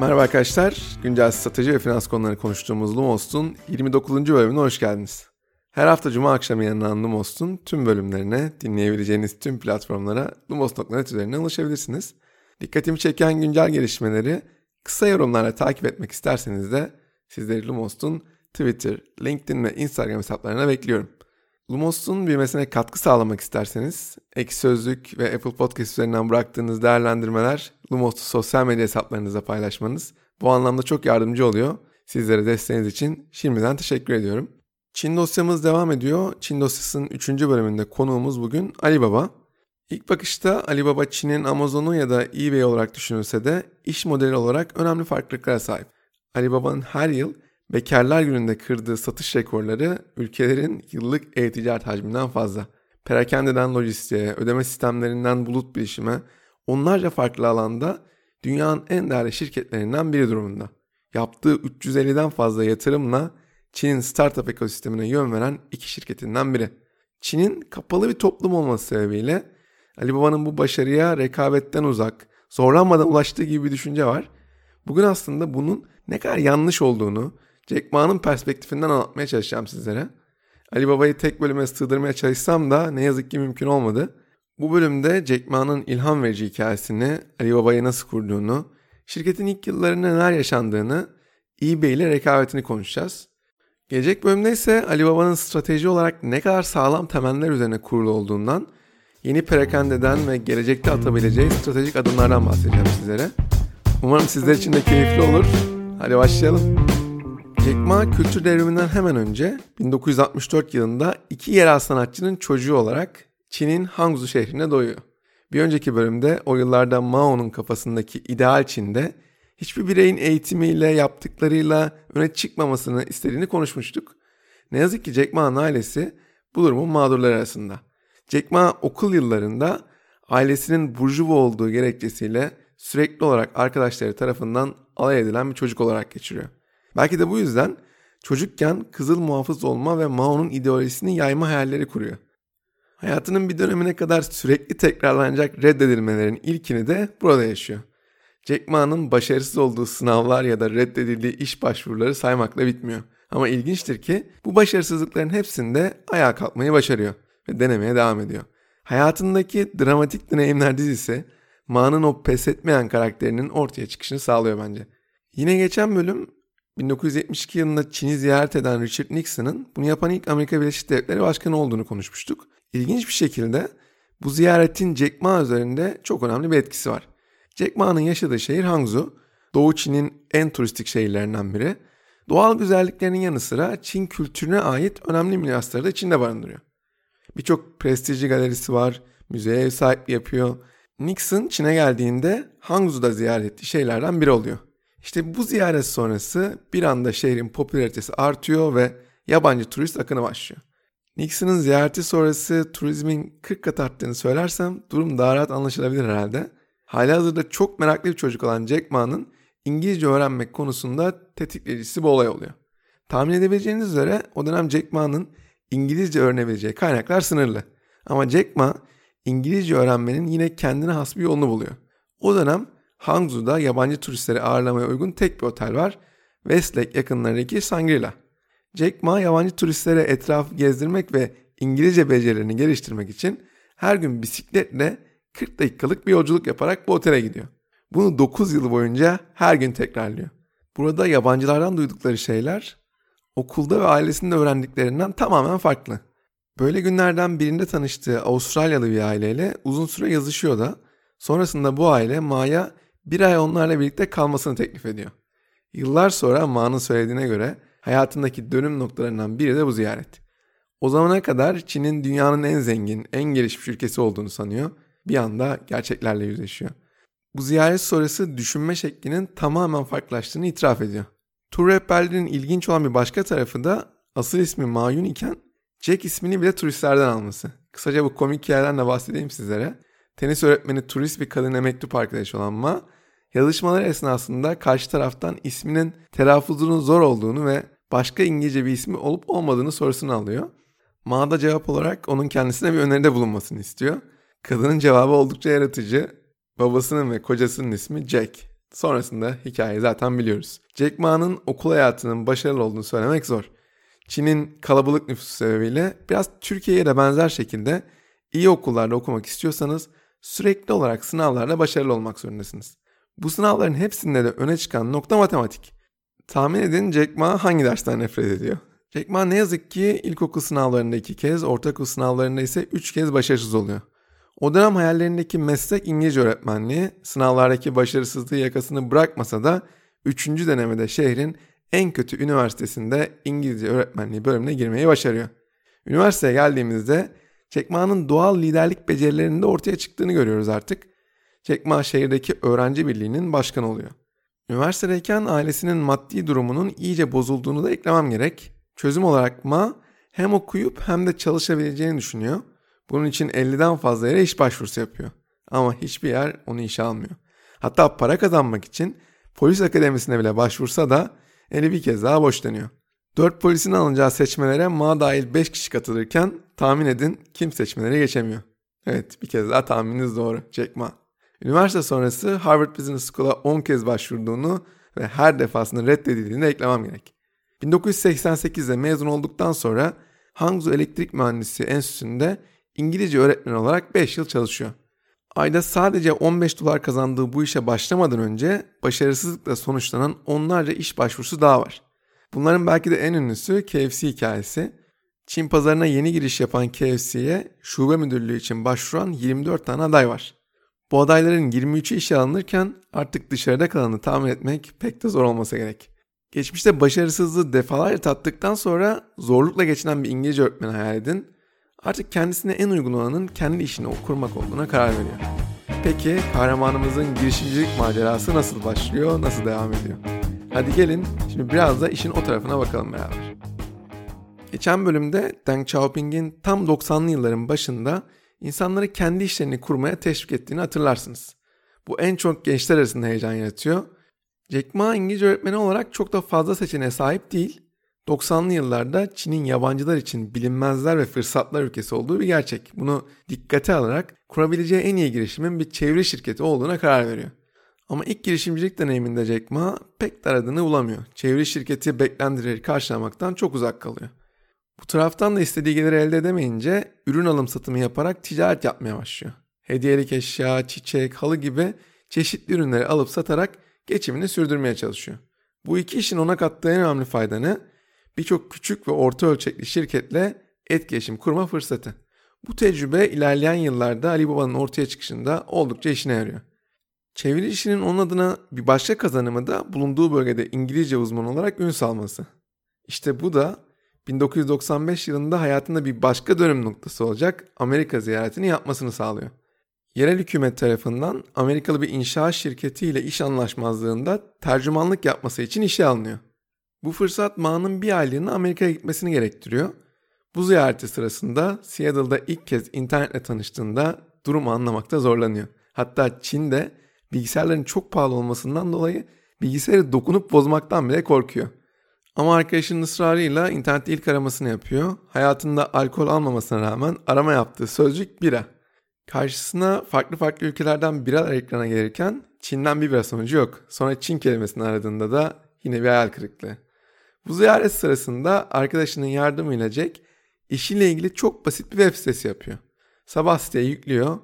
Merhaba arkadaşlar. Güncel strateji ve finans konuları konuştuğumuz Lumos'un 29. bölümüne hoş geldiniz. Her hafta cuma akşamı yayınlanan Lumos'un tüm bölümlerine dinleyebileceğiniz tüm platformlara lumos.net üzerinden ulaşabilirsiniz. Dikkatimi çeken güncel gelişmeleri kısa yorumlarla takip etmek isterseniz de sizleri Lumos'un Twitter, LinkedIn ve Instagram hesaplarına bekliyorum. Lumos'un büyümesine katkı sağlamak isterseniz Ek Sözlük ve Apple Podcast üzerinden bıraktığınız değerlendirmeler Lumos'u sosyal medya hesaplarınıza paylaşmanız bu anlamda çok yardımcı oluyor. Sizlere desteğiniz için şimdiden teşekkür ediyorum. Çin dosyamız devam ediyor. Çin dosyasının 3. bölümünde konuğumuz bugün Alibaba. İlk bakışta Alibaba Çin'in Amazon'u ya da eBay olarak düşünülse de iş modeli olarak önemli farklılıklara sahip. Alibaba'nın her yıl Bekarlar gününde kırdığı satış rekorları ülkelerin yıllık e-ticaret hacminden fazla. Perakendeden lojistiğe, ödeme sistemlerinden bulut bilişime, onlarca farklı alanda dünyanın en değerli şirketlerinden biri durumunda. Yaptığı 350'den fazla yatırımla Çin'in startup ekosistemine yön veren iki şirketinden biri. Çin'in kapalı bir toplum olması sebebiyle Alibaba'nın bu başarıya rekabetten uzak, zorlanmadan ulaştığı gibi bir düşünce var. Bugün aslında bunun ne kadar yanlış olduğunu, Jack Ma'nın perspektifinden anlatmaya çalışacağım sizlere. Ali Baba'yı tek bölüme sığdırmaya çalışsam da ne yazık ki mümkün olmadı. Bu bölümde Jack Ma'nın ilham verici hikayesini, Ali Baba'yı nasıl kurduğunu, şirketin ilk yıllarında neler yaşandığını, eBay ile rekabetini konuşacağız. Gelecek bölümde ise Ali Baba'nın strateji olarak ne kadar sağlam temeller üzerine kurulu olduğundan, yeni perakendeden ve gelecekte atabileceği stratejik adımlardan bahsedeceğim sizlere. Umarım sizler için de keyifli olur. Hadi başlayalım. Jack Ma kültür devriminden hemen önce 1964 yılında iki yerel sanatçının çocuğu olarak Çin'in Hangzhou şehrine doğuyor. Bir önceki bölümde o yıllarda Mao'nun kafasındaki ideal Çin'de hiçbir bireyin eğitimiyle, yaptıklarıyla öne çıkmamasını istediğini konuşmuştuk. Ne yazık ki Jack Ma'nın ailesi bu durumun mağdurları arasında. Jack Ma okul yıllarında ailesinin burjuva olduğu gerekçesiyle sürekli olarak arkadaşları tarafından alay edilen bir çocuk olarak geçiriyor. Belki de bu yüzden çocukken kızıl muhafız olma ve Mao'nun ideolojisini yayma hayalleri kuruyor. Hayatının bir dönemine kadar sürekli tekrarlanacak reddedilmelerin ilkini de burada yaşıyor. Jack Ma'nın başarısız olduğu sınavlar ya da reddedildiği iş başvuruları saymakla bitmiyor. Ama ilginçtir ki bu başarısızlıkların hepsinde ayağa kalkmayı başarıyor ve denemeye devam ediyor. Hayatındaki dramatik deneyimler dizisi Ma'nın o pes etmeyen karakterinin ortaya çıkışını sağlıyor bence. Yine geçen bölüm 1972 yılında Çin'i ziyaret eden Richard Nixon'ın bunu yapan ilk Amerika Birleşik Devletleri Başkanı olduğunu konuşmuştuk. İlginç bir şekilde bu ziyaretin Jack Ma üzerinde çok önemli bir etkisi var. Jack Ma'nın yaşadığı şehir Hangzhou, Doğu Çin'in en turistik şehirlerinden biri. Doğal güzelliklerinin yanı sıra Çin kültürüne ait önemli mirasları da içinde barındırıyor. Birçok prestijli galerisi var, müzeye ev sahipliği yapıyor. Nixon Çin'e geldiğinde Hangzhou'da ziyaret ettiği şeylerden biri oluyor. İşte bu ziyaret sonrası bir anda şehrin popülaritesi artıyor ve yabancı turist akını başlıyor. Nixon'ın ziyareti sonrası turizmin 40 kat arttığını söylersem durum daha rahat anlaşılabilir herhalde. Halihazırda çok meraklı bir çocuk olan Jack Ma'nın İngilizce öğrenmek konusunda tetikleyicisi bu olay oluyor. Tahmin edebileceğiniz üzere o dönem Jack Ma'nın İngilizce öğrenebileceği kaynaklar sınırlı. Ama Jack Ma İngilizce öğrenmenin yine kendine has bir yolunu buluyor. O dönem Hangzhou'da yabancı turistleri ağırlamaya uygun tek bir otel var. Westlake yakınlarındaki Shangri-La. Jack Ma yabancı turistlere etrafı gezdirmek ve İngilizce becerilerini geliştirmek için her gün bisikletle 40 dakikalık bir yolculuk yaparak bu otele gidiyor. Bunu 9 yıl boyunca her gün tekrarlıyor. Burada yabancılardan duydukları şeyler okulda ve ailesinde öğrendiklerinden tamamen farklı. Böyle günlerden birinde tanıştığı Avustralyalı bir aileyle uzun süre yazışıyor da sonrasında bu aile Ma'ya bir ay onlarla birlikte kalmasını teklif ediyor. Yıllar sonra Ma'nın söylediğine göre hayatındaki dönüm noktalarından biri de bu ziyaret. O zamana kadar Çin'in dünyanın en zengin, en gelişmiş ülkesi olduğunu sanıyor. Bir anda gerçeklerle yüzleşiyor. Bu ziyaret sonrası düşünme şeklinin tamamen farklılaştığını itiraf ediyor. Tur rehberliğinin ilginç olan bir başka tarafı da asıl ismi Mayun iken Jack ismini bile turistlerden alması. Kısaca bu komik hikayeden de bahsedeyim sizlere. Tenis öğretmeni turist bir kadına mektup arkadaşı olan Ma, Yazışmalar esnasında karşı taraftan isminin telaffuzunun zor olduğunu ve başka İngilizce bir ismi olup olmadığını sorusunu alıyor. Ma da cevap olarak onun kendisine bir öneride bulunmasını istiyor. Kadının cevabı oldukça yaratıcı. Babasının ve kocasının ismi Jack. Sonrasında hikayeyi zaten biliyoruz. Jack Ma'nın okul hayatının başarılı olduğunu söylemek zor. Çin'in kalabalık nüfusu sebebiyle biraz Türkiye'ye de benzer şekilde iyi okullarda okumak istiyorsanız sürekli olarak sınavlarda başarılı olmak zorundasınız. Bu sınavların hepsinde de öne çıkan nokta matematik. Tahmin edin Jack Ma hangi dersten nefret ediyor? Jack Ma ne yazık ki ilkokul sınavlarında iki kez, ortaokul sınavlarında ise üç kez başarısız oluyor. O dönem hayallerindeki meslek İngilizce öğretmenliği sınavlardaki başarısızlığı yakasını bırakmasa da 3. denemede şehrin en kötü üniversitesinde İngilizce öğretmenliği bölümüne girmeyi başarıyor. Üniversiteye geldiğimizde Jack Ma'nın doğal liderlik becerilerinde ortaya çıktığını görüyoruz artık. Jack Ma şehirdeki öğrenci birliğinin başkanı oluyor. Üniversitedeyken ailesinin maddi durumunun iyice bozulduğunu da eklemem gerek. Çözüm olarak Ma hem okuyup hem de çalışabileceğini düşünüyor. Bunun için 50'den fazla yere iş başvurusu yapıyor. Ama hiçbir yer onu işe almıyor. Hatta para kazanmak için polis akademisine bile başvursa da eli bir kez daha boş dönüyor. 4 polisin alınacağı seçmelere Ma dahil 5 kişi katılırken tahmin edin kim seçmelere geçemiyor. Evet bir kez daha tahmininiz doğru. Jack Ma. Üniversite sonrası Harvard Business School'a 10 kez başvurduğunu ve her defasında reddedildiğini eklemem gerek. 1988'de mezun olduktan sonra Hangzhou Elektrik Mühendisi Enstitüsü'nde İngilizce öğretmen olarak 5 yıl çalışıyor. Ayda sadece 15 dolar kazandığı bu işe başlamadan önce başarısızlıkla sonuçlanan onlarca iş başvurusu daha var. Bunların belki de en ünlüsü KFC hikayesi. Çin pazarına yeni giriş yapan KFC'ye şube müdürlüğü için başvuran 24 tane aday var. Bu adayların 23'ü işe alınırken artık dışarıda kalanı tahmin etmek pek de zor olmasa gerek. Geçmişte başarısızlığı defalarca tattıktan sonra zorlukla geçinen bir İngilizce öğretmeni hayal edin. Artık kendisine en uygun olanın kendi işini kurmak olduğuna karar veriyor. Peki kahramanımızın girişimcilik macerası nasıl başlıyor, nasıl devam ediyor? Hadi gelin şimdi biraz da işin o tarafına bakalım beraber. Geçen bölümde Deng Xiaoping'in tam 90'lı yılların başında insanları kendi işlerini kurmaya teşvik ettiğini hatırlarsınız. Bu en çok gençler arasında heyecan yaratıyor. Jack Ma İngilizce öğretmeni olarak çok da fazla seçeneğe sahip değil. 90'lı yıllarda Çin'in yabancılar için bilinmezler ve fırsatlar ülkesi olduğu bir gerçek. Bunu dikkate alarak kurabileceği en iyi girişimin bir çevre şirketi olduğuna karar veriyor. Ama ilk girişimcilik deneyiminde Jack Ma pek de aradığını bulamıyor. Çevre şirketi beklentileri karşılamaktan çok uzak kalıyor. Bu taraftan da istediği geliri elde edemeyince ürün alım satımı yaparak ticaret yapmaya başlıyor. Hediyelik eşya, çiçek, halı gibi çeşitli ürünleri alıp satarak geçimini sürdürmeye çalışıyor. Bu iki işin ona kattığı en önemli fayda ne? Birçok küçük ve orta ölçekli şirketle etkileşim kurma fırsatı. Bu tecrübe ilerleyen yıllarda Ali Baba'nın ortaya çıkışında oldukça işine yarıyor. Çeviri işinin onun adına bir başka kazanımı da bulunduğu bölgede İngilizce uzman olarak ün salması. İşte bu da 1995 yılında hayatında bir başka dönüm noktası olacak Amerika ziyaretini yapmasını sağlıyor. Yerel hükümet tarafından Amerikalı bir inşaat şirketiyle iş anlaşmazlığında tercümanlık yapması için işe alınıyor. Bu fırsat Ma'nın bir aylığına Amerika'ya gitmesini gerektiriyor. Bu ziyareti sırasında Seattle'da ilk kez internetle tanıştığında durumu anlamakta zorlanıyor. Hatta Çin'de bilgisayarların çok pahalı olmasından dolayı bilgisayarı dokunup bozmaktan bile korkuyor. Ama arkadaşının ısrarıyla internette ilk aramasını yapıyor. Hayatında alkol almamasına rağmen arama yaptığı sözcük bira. Karşısına farklı farklı ülkelerden biralar ekrana gelirken Çin'den bir bira sonucu yok. Sonra Çin kelimesini aradığında da yine bir hayal kırıklığı. Bu ziyaret sırasında arkadaşının yardımıyla Jack işiyle ilgili çok basit bir web sitesi yapıyor. Sabah siteye yüklüyor.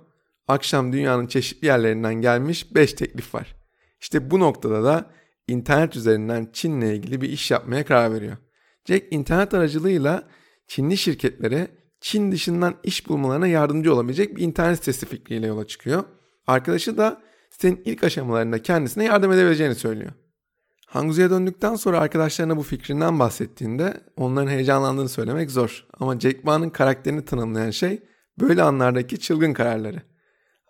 Akşam dünyanın çeşitli yerlerinden gelmiş 5 teklif var. İşte bu noktada da internet üzerinden Çin'le ilgili bir iş yapmaya karar veriyor. Jack internet aracılığıyla Çinli şirketlere Çin dışından iş bulmalarına yardımcı olabilecek bir internet sitesi fikriyle yola çıkıyor. Arkadaşı da sitenin ilk aşamalarında kendisine yardım edebileceğini söylüyor. Hangzhou'ya döndükten sonra arkadaşlarına bu fikrinden bahsettiğinde onların heyecanlandığını söylemek zor. Ama Jack Ma'nın karakterini tanımlayan şey böyle anlardaki çılgın kararları.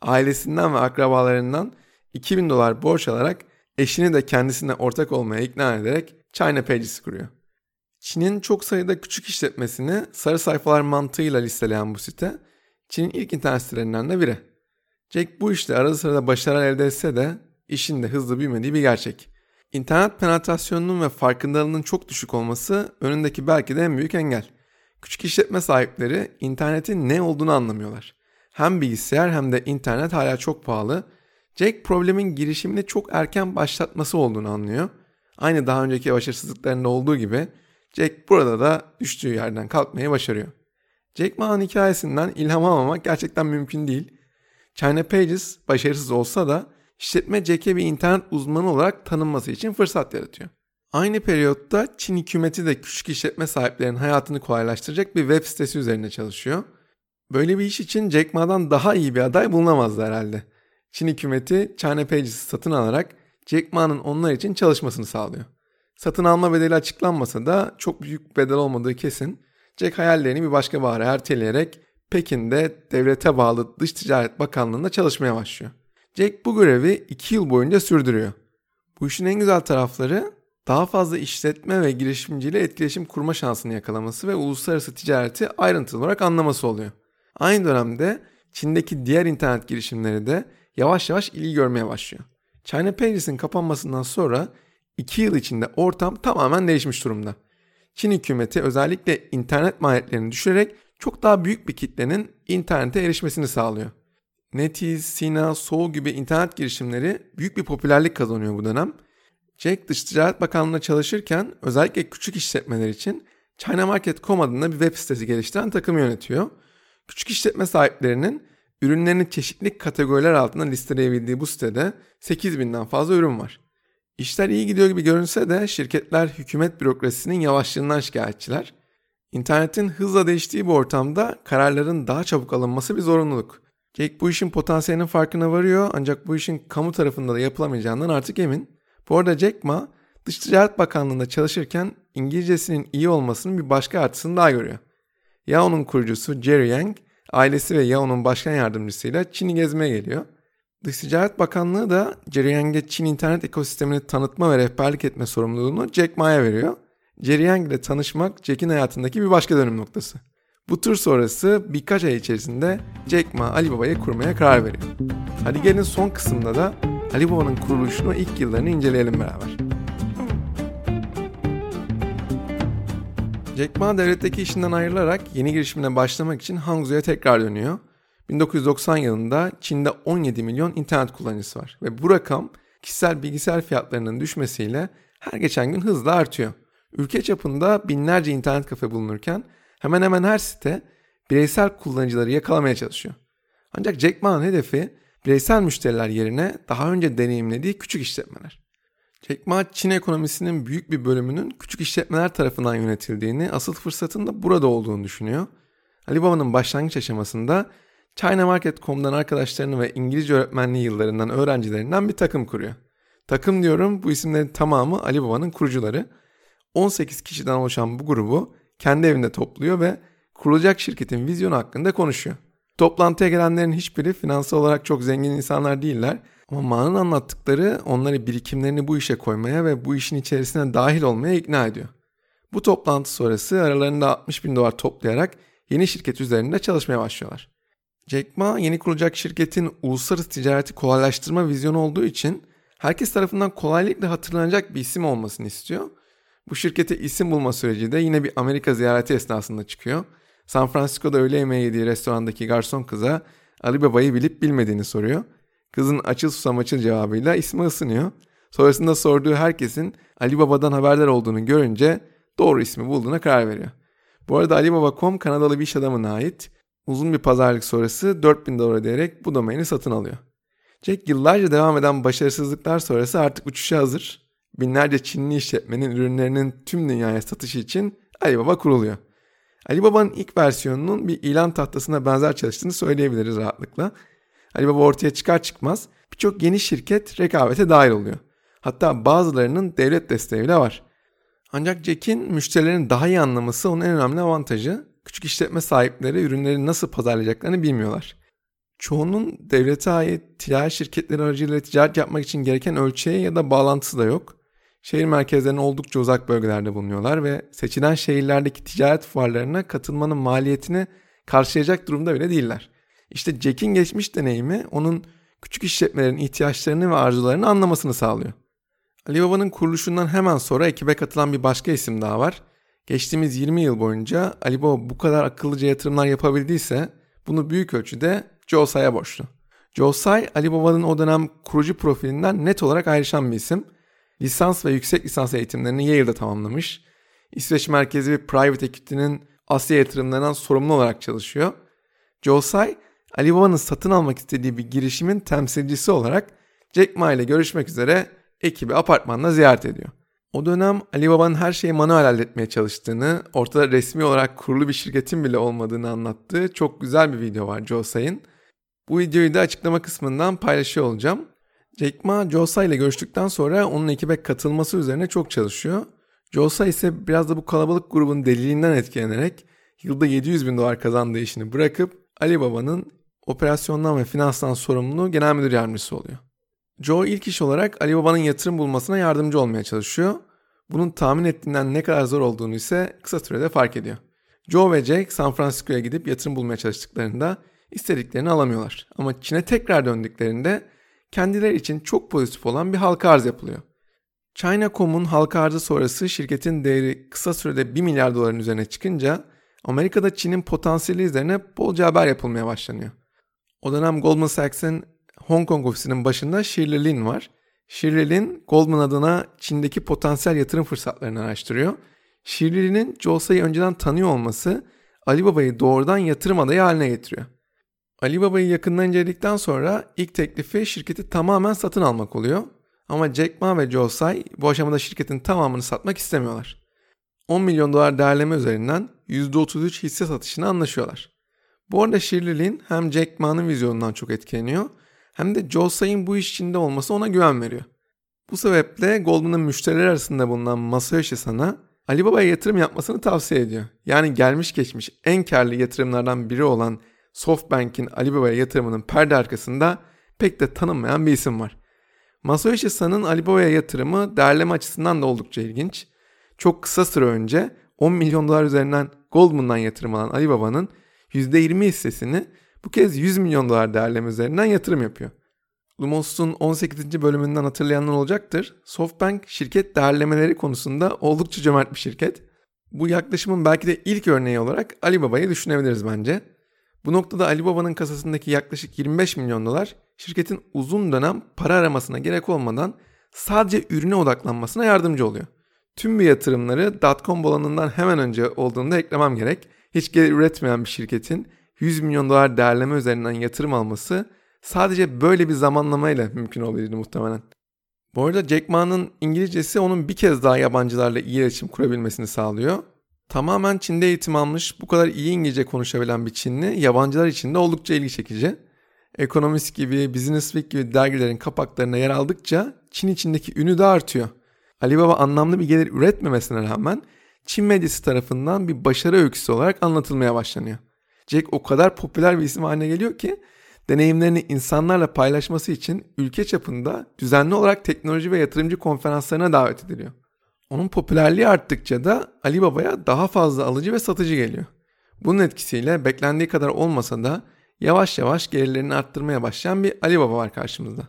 Ailesinden ve akrabalarından 2000 dolar borç alarak eşini de kendisine ortak olmaya ikna ederek China Pages kuruyor. Çin'in çok sayıda küçük işletmesini sarı sayfalar mantığıyla listeleyen bu site, Çin'in ilk internet sitelerinden de biri. Jack bu işte arada sırada başarı elde etse de işin de hızlı büyümediği bir gerçek. İnternet penetrasyonunun ve farkındalığının çok düşük olması önündeki belki de en büyük engel. Küçük işletme sahipleri internetin ne olduğunu anlamıyorlar. Hem bilgisayar hem de internet hala çok pahalı. Jack problemin girişimini çok erken başlatması olduğunu anlıyor. Aynı daha önceki başarısızlıklarında olduğu gibi Jack burada da düştüğü yerden kalkmayı başarıyor. Jack Ma'nın hikayesinden ilham almamak gerçekten mümkün değil. China Pages başarısız olsa da işletme Jack'e bir internet uzmanı olarak tanınması için fırsat yaratıyor. Aynı periyotta Çin hükümeti de küçük işletme sahiplerinin hayatını kolaylaştıracak bir web sitesi üzerinde çalışıyor. Böyle bir iş için Jack Ma'dan daha iyi bir aday bulunamazdı herhalde. Çin hükümeti China Pages'i satın alarak Jack Ma'nın onlar için çalışmasını sağlıyor. Satın alma bedeli açıklanmasa da çok büyük bedel olmadığı kesin. Jack hayallerini bir başka bahara erteleyerek Pekin'de devlete bağlı Dış Ticaret Bakanlığı'nda çalışmaya başlıyor. Jack bu görevi 2 yıl boyunca sürdürüyor. Bu işin en güzel tarafları daha fazla işletme ve girişimciyle etkileşim kurma şansını yakalaması ve uluslararası ticareti ayrıntılı olarak anlaması oluyor. Aynı dönemde Çin'deki diğer internet girişimleri de yavaş yavaş ilgi görmeye başlıyor. China Pages'in kapanmasından sonra 2 yıl içinde ortam tamamen değişmiş durumda. Çin hükümeti özellikle internet maliyetlerini düşürerek çok daha büyük bir kitlenin internete erişmesini sağlıyor. NetEase, Sina, Soul gibi internet girişimleri büyük bir popülerlik kazanıyor bu dönem. Jack Dış Ticaret Bakanlığı'nda çalışırken özellikle küçük işletmeler için ChinaMarket.com adında bir web sitesi geliştiren takım yönetiyor. Küçük işletme sahiplerinin ürünlerini çeşitli kategoriler altında listeleyebildiği bu sitede 8000'den fazla ürün var. İşler iyi gidiyor gibi görünse de şirketler hükümet bürokrasisinin yavaşlığından şikayetçiler. İnternetin hızla değiştiği bu ortamda kararların daha çabuk alınması bir zorunluluk. Jake bu işin potansiyelinin farkına varıyor ancak bu işin kamu tarafında da yapılamayacağından artık emin. Bu arada Jack Ma Dış Ticaret Bakanlığı'nda çalışırken İngilizcesinin iyi olmasının bir başka artısını daha görüyor. Yao'nun kurucusu Jerry Yang, ailesi ve Yao'nun başkan yardımcısıyla Çin'i gezmeye geliyor. Dış Ticaret Bakanlığı da Jerry Yang'e Çin internet ekosistemini tanıtma ve rehberlik etme sorumluluğunu Jack Ma'ya veriyor. Jerry Yang ile tanışmak Jack'in hayatındaki bir başka dönüm noktası. Bu tur sonrası birkaç ay içerisinde Jack Ma Alibaba'yı kurmaya karar veriyor. Hadi gelin son kısımda da Alibaba'nın kuruluşunu ilk yıllarını inceleyelim beraber. Jack Ma devletteki işinden ayrılarak yeni girişimine başlamak için Hangzhou'ya tekrar dönüyor. 1990 yılında Çin'de 17 milyon internet kullanıcısı var ve bu rakam kişisel bilgisayar fiyatlarının düşmesiyle her geçen gün hızla artıyor. Ülke çapında binlerce internet kafe bulunurken hemen hemen her site bireysel kullanıcıları yakalamaya çalışıyor. Ancak Jack Ma'nın hedefi bireysel müşteriler yerine daha önce deneyimlediği küçük işletmeler. Ma Çin ekonomisinin büyük bir bölümünün küçük işletmeler tarafından yönetildiğini, asıl fırsatın da burada olduğunu düşünüyor. Alibaba'nın başlangıç aşamasında ChinaMarket.com'dan arkadaşlarını ve İngilizce öğretmenliği yıllarından öğrencilerinden bir takım kuruyor. Takım diyorum bu isimlerin tamamı Alibaba'nın kurucuları. 18 kişiden oluşan bu grubu kendi evinde topluyor ve kurulacak şirketin vizyonu hakkında konuşuyor. Toplantıya gelenlerin hiçbiri finansal olarak çok zengin insanlar değiller ama Ma'nın anlattıkları onları birikimlerini bu işe koymaya ve bu işin içerisine dahil olmaya ikna ediyor. Bu toplantı sonrası aralarında 60 bin dolar toplayarak yeni şirket üzerinde çalışmaya başlıyorlar. Jack Ma yeni kurulacak şirketin uluslararası ticareti kolaylaştırma vizyonu olduğu için herkes tarafından kolaylıkla hatırlanacak bir isim olmasını istiyor. Bu şirkete isim bulma süreci de yine bir Amerika ziyareti esnasında çıkıyor. San Francisco'da öğle yemeği yediği restorandaki garson kıza Ali Baba'yı bilip bilmediğini soruyor. Kızın açıl susam açıl cevabıyla ismi ısınıyor. Sonrasında sorduğu herkesin Ali Baba'dan haberdar olduğunu görünce doğru ismi bulduğuna karar veriyor. Bu arada Alibaba.com Kanadalı bir iş adamına ait. Uzun bir pazarlık sonrası 4000 dolar ödeyerek bu domaini satın alıyor. Jack yıllarca devam eden başarısızlıklar sonrası artık uçuşa hazır. Binlerce Çinli işletmenin ürünlerinin tüm dünyaya satışı için Alibaba kuruluyor. Alibaba'nın ilk versiyonunun bir ilan tahtasına benzer çalıştığını söyleyebiliriz rahatlıkla. Alibaba ortaya çıkar çıkmaz birçok yeni şirket rekabete dahil oluyor. Hatta bazılarının devlet desteği bile var. Ancak Jack'in müşterilerin daha iyi anlaması onun en önemli avantajı. Küçük işletme sahipleri ürünleri nasıl pazarlayacaklarını bilmiyorlar. Çoğunun devlete ait ticaret şirketleri aracılığıyla ticaret yapmak için gereken ölçeği ya da bağlantısı da yok. Şehir merkezlerine oldukça uzak bölgelerde bulunuyorlar ve seçilen şehirlerdeki ticaret fuarlarına katılmanın maliyetini karşılayacak durumda bile değiller. İşte Jack'in geçmiş deneyimi onun küçük işletmelerin ihtiyaçlarını ve arzularını anlamasını sağlıyor. Alibaba'nın kuruluşundan hemen sonra ekibe katılan bir başka isim daha var. Geçtiğimiz 20 yıl boyunca Alibaba bu kadar akıllıca yatırımlar yapabildiyse bunu büyük ölçüde Joe borçlu. Joe Tsai, Alibaba'nın o dönem kurucu profilinden net olarak ayrışan bir isim. Lisans ve yüksek lisans eğitimlerini Yale'da tamamlamış. İsveç merkezi bir private equity'nin Asya yatırımlarından sorumlu olarak çalışıyor. Joe Tsai, Alibaba'nın satın almak istediği bir girişimin temsilcisi olarak Jack Ma ile görüşmek üzere ekibi apartmanla ziyaret ediyor. O dönem Alibaba'nın her şeyi manuel halletmeye çalıştığını, ortada resmi olarak kurulu bir şirketin bile olmadığını anlattığı çok güzel bir video var Joe Tsai'nin. Bu videoyu da açıklama kısmından paylaşıyor olacağım. Jack Ma, Joe Tsai ile görüştükten sonra onun ekibe katılması üzerine çok çalışıyor. Joe Tsai ise biraz da bu kalabalık grubun deliliğinden etkilenerek yılda 700 bin dolar kazandığı işini bırakıp Alibaba'nın operasyondan ve finanstan sorumlu genel müdür yardımcısı oluyor. Joe ilk iş olarak Alibaba'nın yatırım bulmasına yardımcı olmaya çalışıyor. Bunun tahmin ettiğinden ne kadar zor olduğunu ise kısa sürede fark ediyor. Joe ve Jake San Francisco'ya gidip yatırım bulmaya çalıştıklarında istediklerini alamıyorlar. Ama Çin'e tekrar döndüklerinde kendileri için çok pozitif olan bir halka arz yapılıyor. China.com'un halka arzı sonrası şirketin değeri kısa sürede 1 milyar doların üzerine çıkınca Amerika'da Çin'in potansiyeli üzerine bolca haber yapılmaya başlanıyor. O dönem Goldman Sachs'in Hong Kong ofisinin başında Shirley Lin var. Shirley Lin, Goldman adına Çin'deki potansiyel yatırım fırsatlarını araştırıyor. Shirley Lin'in Josa'yı önceden tanıyor olması Alibaba'yı doğrudan yatırım adayı haline getiriyor. Alibaba'yı yakından inceledikten sonra ilk teklifi şirketi tamamen satın almak oluyor. Ama Jack Ma ve Joe Tsai bu aşamada şirketin tamamını satmak istemiyorlar. 10 milyon dolar değerleme üzerinden %33 hisse satışını anlaşıyorlar. Bu arada Shirley Lin hem Jack Ma'nın vizyonundan çok etkileniyor hem de Joe Tsai'nin bu iş içinde olması ona güven veriyor. Bu sebeple Goldman'ın müşteriler arasında bulunan Masayoshi Son'a Alibaba'ya yatırım yapmasını tavsiye ediyor. Yani gelmiş geçmiş en karlı yatırımlardan biri olan SoftBank'in Alibaba'ya yatırımının perde arkasında pek de tanınmayan bir isim var. Masayoshi Son'un Alibaba'ya yatırımı değerleme açısından da oldukça ilginç. Çok kısa süre önce 10 milyon dolar üzerinden Goldman'dan yatırım alan Alibaba'nın %20 hissesini bu kez 100 milyon dolar değerleme üzerinden yatırım yapıyor. Lumos'un 18. bölümünden hatırlayanlar olacaktır. SoftBank şirket değerlemeleri konusunda oldukça cömert bir şirket. Bu yaklaşımın belki de ilk örneği olarak Alibaba'yı düşünebiliriz bence. Bu noktada Alibaba'nın kasasındaki yaklaşık 25 milyon dolar şirketin uzun dönem para aramasına gerek olmadan sadece ürüne odaklanmasına yardımcı oluyor. Tüm bu yatırımları dotcom bolanından hemen önce olduğunda eklemem gerek. Hiç gelir üretmeyen bir şirketin 100 milyon dolar değerleme üzerinden yatırım alması sadece böyle bir zamanlamayla mümkün olabilirdi muhtemelen. Bu arada Jack Ma'nın İngilizcesi onun bir kez daha yabancılarla iyi iletişim kurabilmesini sağlıyor. Tamamen Çin'de eğitim almış, bu kadar iyi İngilizce konuşabilen bir Çinli yabancılar için de oldukça ilgi çekici. Economist gibi, Business Week gibi dergilerin kapaklarına yer aldıkça Çin içindeki ünü de artıyor. Alibaba anlamlı bir gelir üretmemesine rağmen Çin medyası tarafından bir başarı öyküsü olarak anlatılmaya başlanıyor. Jack o kadar popüler bir isim haline geliyor ki deneyimlerini insanlarla paylaşması için ülke çapında düzenli olarak teknoloji ve yatırımcı konferanslarına davet ediliyor. Onun popülerliği arttıkça da Ali Baba'ya daha fazla alıcı ve satıcı geliyor. Bunun etkisiyle beklendiği kadar olmasa da yavaş yavaş gelirlerini arttırmaya başlayan bir Ali Baba var karşımızda.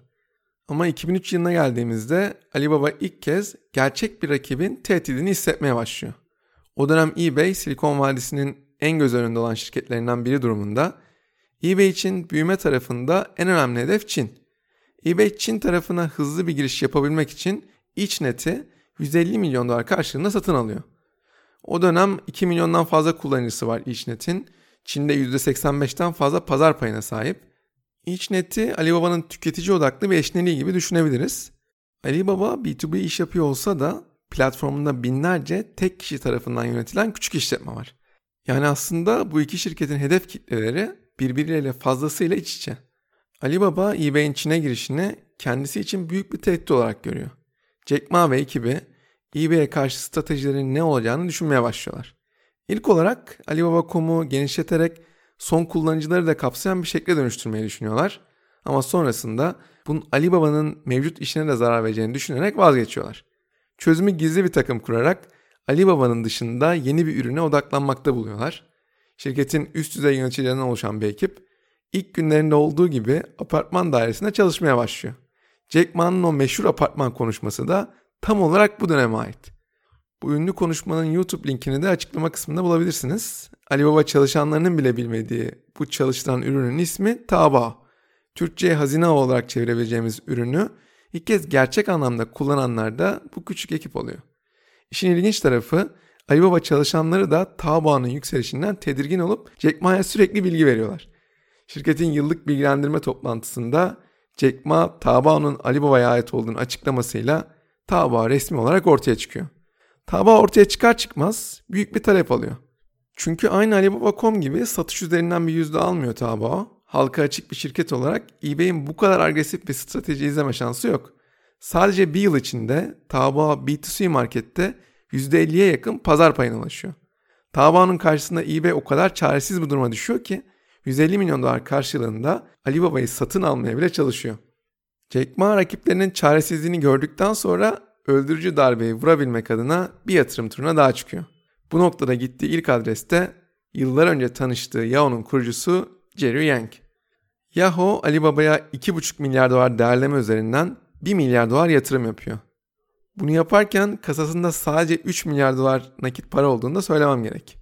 Ama 2003 yılına geldiğimizde Ali Baba ilk kez gerçek bir rakibin tehdidini hissetmeye başlıyor. O dönem eBay Silikon Vadisi'nin en göz önünde olan şirketlerinden biri durumunda. eBay için büyüme tarafında en önemli hedef Çin. eBay Çin tarafına hızlı bir giriş yapabilmek için İçnet'i 150 milyon dolar karşılığında satın alıyor. O dönem 2 milyondan fazla kullanıcısı var İçnet'in. Çin'de %85'ten fazla pazar payına sahip. İçnet'i Alibaba'nın tüketici odaklı bir eşneliği gibi düşünebiliriz. Alibaba B2B iş yapıyor olsa da platformunda binlerce tek kişi tarafından yönetilen küçük işletme var. Yani aslında bu iki şirketin hedef kitleleri birbirleriyle fazlasıyla iç içe. Alibaba eBay'in Çin'e girişini kendisi için büyük bir tehdit olarak görüyor. Jack Ma ve ekibi eBay'e karşı stratejilerin ne olacağını düşünmeye başlıyorlar. İlk olarak Alibaba.com'u genişleterek son kullanıcıları da kapsayan bir şekle dönüştürmeyi düşünüyorlar. Ama sonrasında bunun Alibaba'nın mevcut işine de zarar vereceğini düşünerek vazgeçiyorlar. Çözümü gizli bir takım kurarak Alibaba'nın dışında yeni bir ürüne odaklanmakta buluyorlar. Şirketin üst düzey yöneticilerinden oluşan bir ekip ilk günlerinde olduğu gibi apartman dairesinde çalışmaya başlıyor. Jack Ma'nın o meşhur apartman konuşması da tam olarak bu döneme ait. Bu ünlü konuşmanın YouTube linkini de açıklama kısmında bulabilirsiniz. Alibaba çalışanlarının bile bilmediği bu çalıştıran ürünün ismi Taobao. Türkçe'ye hazine olarak çevirebileceğimiz ürünü ilk kez gerçek anlamda kullananlar da bu küçük ekip oluyor. İşin ilginç tarafı Alibaba çalışanları da Taobao'nun yükselişinden tedirgin olup Jack Ma'ya sürekli bilgi veriyorlar. Şirketin yıllık bilgilendirme toplantısında Jack Ma, Taobao'nun Alibaba'ya ait olduğunu açıklamasıyla Taobao resmi olarak ortaya çıkıyor. Taobao ortaya çıkar çıkmaz büyük bir talep alıyor. Çünkü aynı Alibaba.com gibi satış üzerinden bir yüzde almıyor Taobao. Halka açık bir şirket olarak eBay'in bu kadar agresif bir strateji izleme şansı yok. Sadece bir yıl içinde Taobao B2C markette %50'ye yakın pazar payına ulaşıyor. Taobao'nun karşısında eBay o kadar çaresiz bir duruma düşüyor ki 150 milyon dolar karşılığında Alibaba'yı satın almaya bile çalışıyor. Jack Ma rakiplerinin çaresizliğini gördükten sonra öldürücü darbeyi vurabilmek adına bir yatırım turuna daha çıkıyor. Bu noktada gittiği ilk adreste yıllar önce tanıştığı Yahoo'nun kurucusu Jerry Yang. Yahoo Alibaba'ya 2,5 milyar dolar değerleme üzerinden 1 milyar dolar yatırım yapıyor. Bunu yaparken kasasında sadece 3 milyar dolar nakit para olduğunu da söylemem gerek.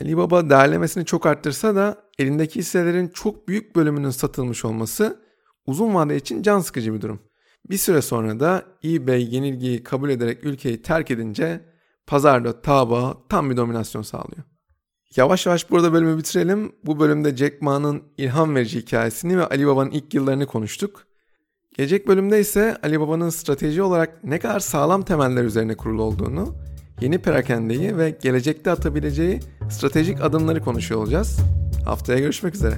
Alibaba değerlemesini çok arttırsa da elindeki hisselerin çok büyük bölümünün satılmış olması uzun vade için can sıkıcı bir durum. Bir süre sonra da eBay yenilgiyi kabul ederek ülkeyi terk edince pazarda Taobao tam bir dominasyon sağlıyor. Yavaş yavaş burada bölümü bitirelim. Bu bölümde Jack Ma'nın ilham verici hikayesini ve Alibaba'nın ilk yıllarını konuştuk. Gelecek bölümde ise Alibaba'nın strateji olarak ne kadar sağlam temeller üzerine kurulu olduğunu, yeni perakendeyi ve gelecekte atabileceği stratejik adımları konuşuyor olacağız. Haftaya görüşmek üzere.